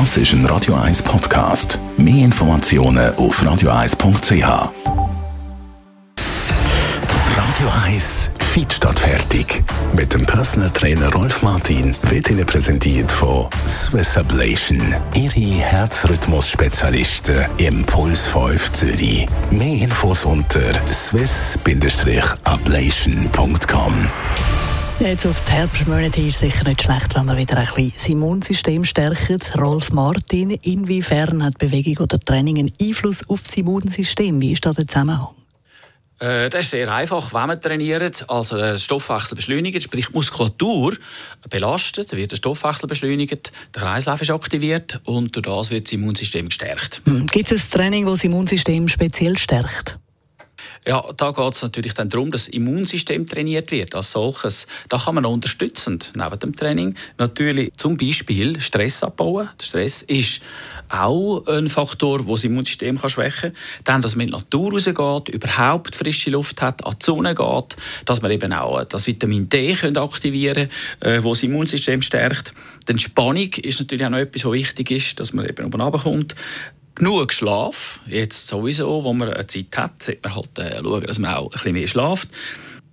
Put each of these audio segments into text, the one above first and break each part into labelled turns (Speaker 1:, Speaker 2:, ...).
Speaker 1: Das ist ein Radio 1 Podcast. Mehr Informationen auf radio1.ch. Radio 1 Fit statt fertig. Mit dem Personal Trainer Rolf Martin wird Ihnen präsentiert von Swiss Ablation. Ihre Herzrhythmus-Spezialisten im Puls 5 Zürich. Mehr Infos unter swiss-ablation.com.
Speaker 2: Jetzt auf die Herbstmonate ist es sicher nicht schlecht, wenn wir wieder ein bisschen das Immunsystem stärken. Rolf Martin, inwiefern hat Bewegung oder Training einen Einfluss auf das Immunsystem? Wie ist da der Zusammenhang?
Speaker 3: Äh, das ist sehr einfach, wenn man trainiert, also der Stoffwechsel beschleunigt, sprich Muskulatur belastet, wird der Stoffwechsel beschleunigt, der Kreislauf ist aktiviert und durch das wird das Immunsystem gestärkt.
Speaker 2: Hm. Gibt es ein Training, das das Immunsystem speziell stärkt?
Speaker 3: Ja, da geht es natürlich dann darum, dass das Immunsystem trainiert wird als solches. Da kann man unterstützend neben dem Training natürlich zum Beispiel Stress abbauen. Der Stress ist auch ein Faktor, der das Immunsystem kann schwächen kann. Dann, dass man in die Natur rausgeht, überhaupt frische Luft hat, an die Sonne geht, dass man eben auch das Vitamin D aktivieren kann, äh, das Immunsystem stärkt. Die Entspannung ist natürlich auch noch etwas, was wichtig ist, dass man eben oben runterkommt genug Schlaf, jetzt sowieso, wo man Zeit hat, sollte man halt äh, schauen, dass man auch ein bisschen mehr schlaft.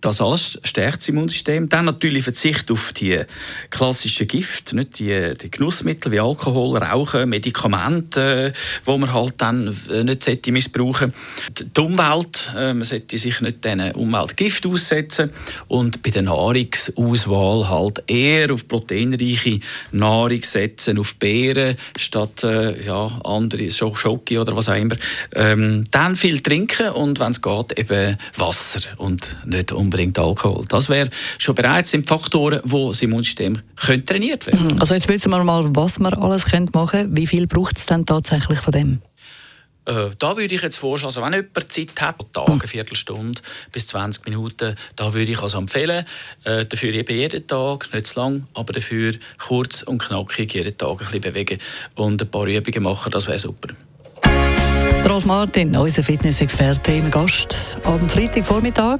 Speaker 3: Das alles stärkt das Immunsystem. Dann natürlich Verzicht auf die klassischen Gifte, nicht die, die Genussmittel wie Alkohol, Rauchen, Medikamente, wo man halt dann äh, nicht sollte missbrauchen Die Umwelt, äh, man sollte sich nicht diesen Umweltgift aussetzen und bei der Nahrungsauswahl halt eher auf proteinreiche Nahrung setzen, auf Beeren statt äh, ja, andere Schoki oder was auch immer. Ähm, dann viel trinken und wenn es geht, eben Wasser und nicht um unbedingt Alkohol. Das wäre schon bereits sind Faktoren, wo das Immunsystem könnte trainiert werden.
Speaker 2: Mhm. Also jetzt wissen wir mal, was man alles machen könnte. Wie viel braucht es denn tatsächlich von dem?
Speaker 3: Äh, da würde ich jetzt vorschlagen, also wenn jemand Zeit hat, Tage, eine Viertelstunde bis 20 Minuten, da würde ich also empfehlen, äh, dafür eben jeden Tag, nicht zu lang, aber dafür kurz und knackig jeden Tag ein bisschen bewegen und ein paar Übungen machen, das wäre super.
Speaker 2: Rolf Martin, unser Fitnessexperte, im Gast am Freitagvormittag.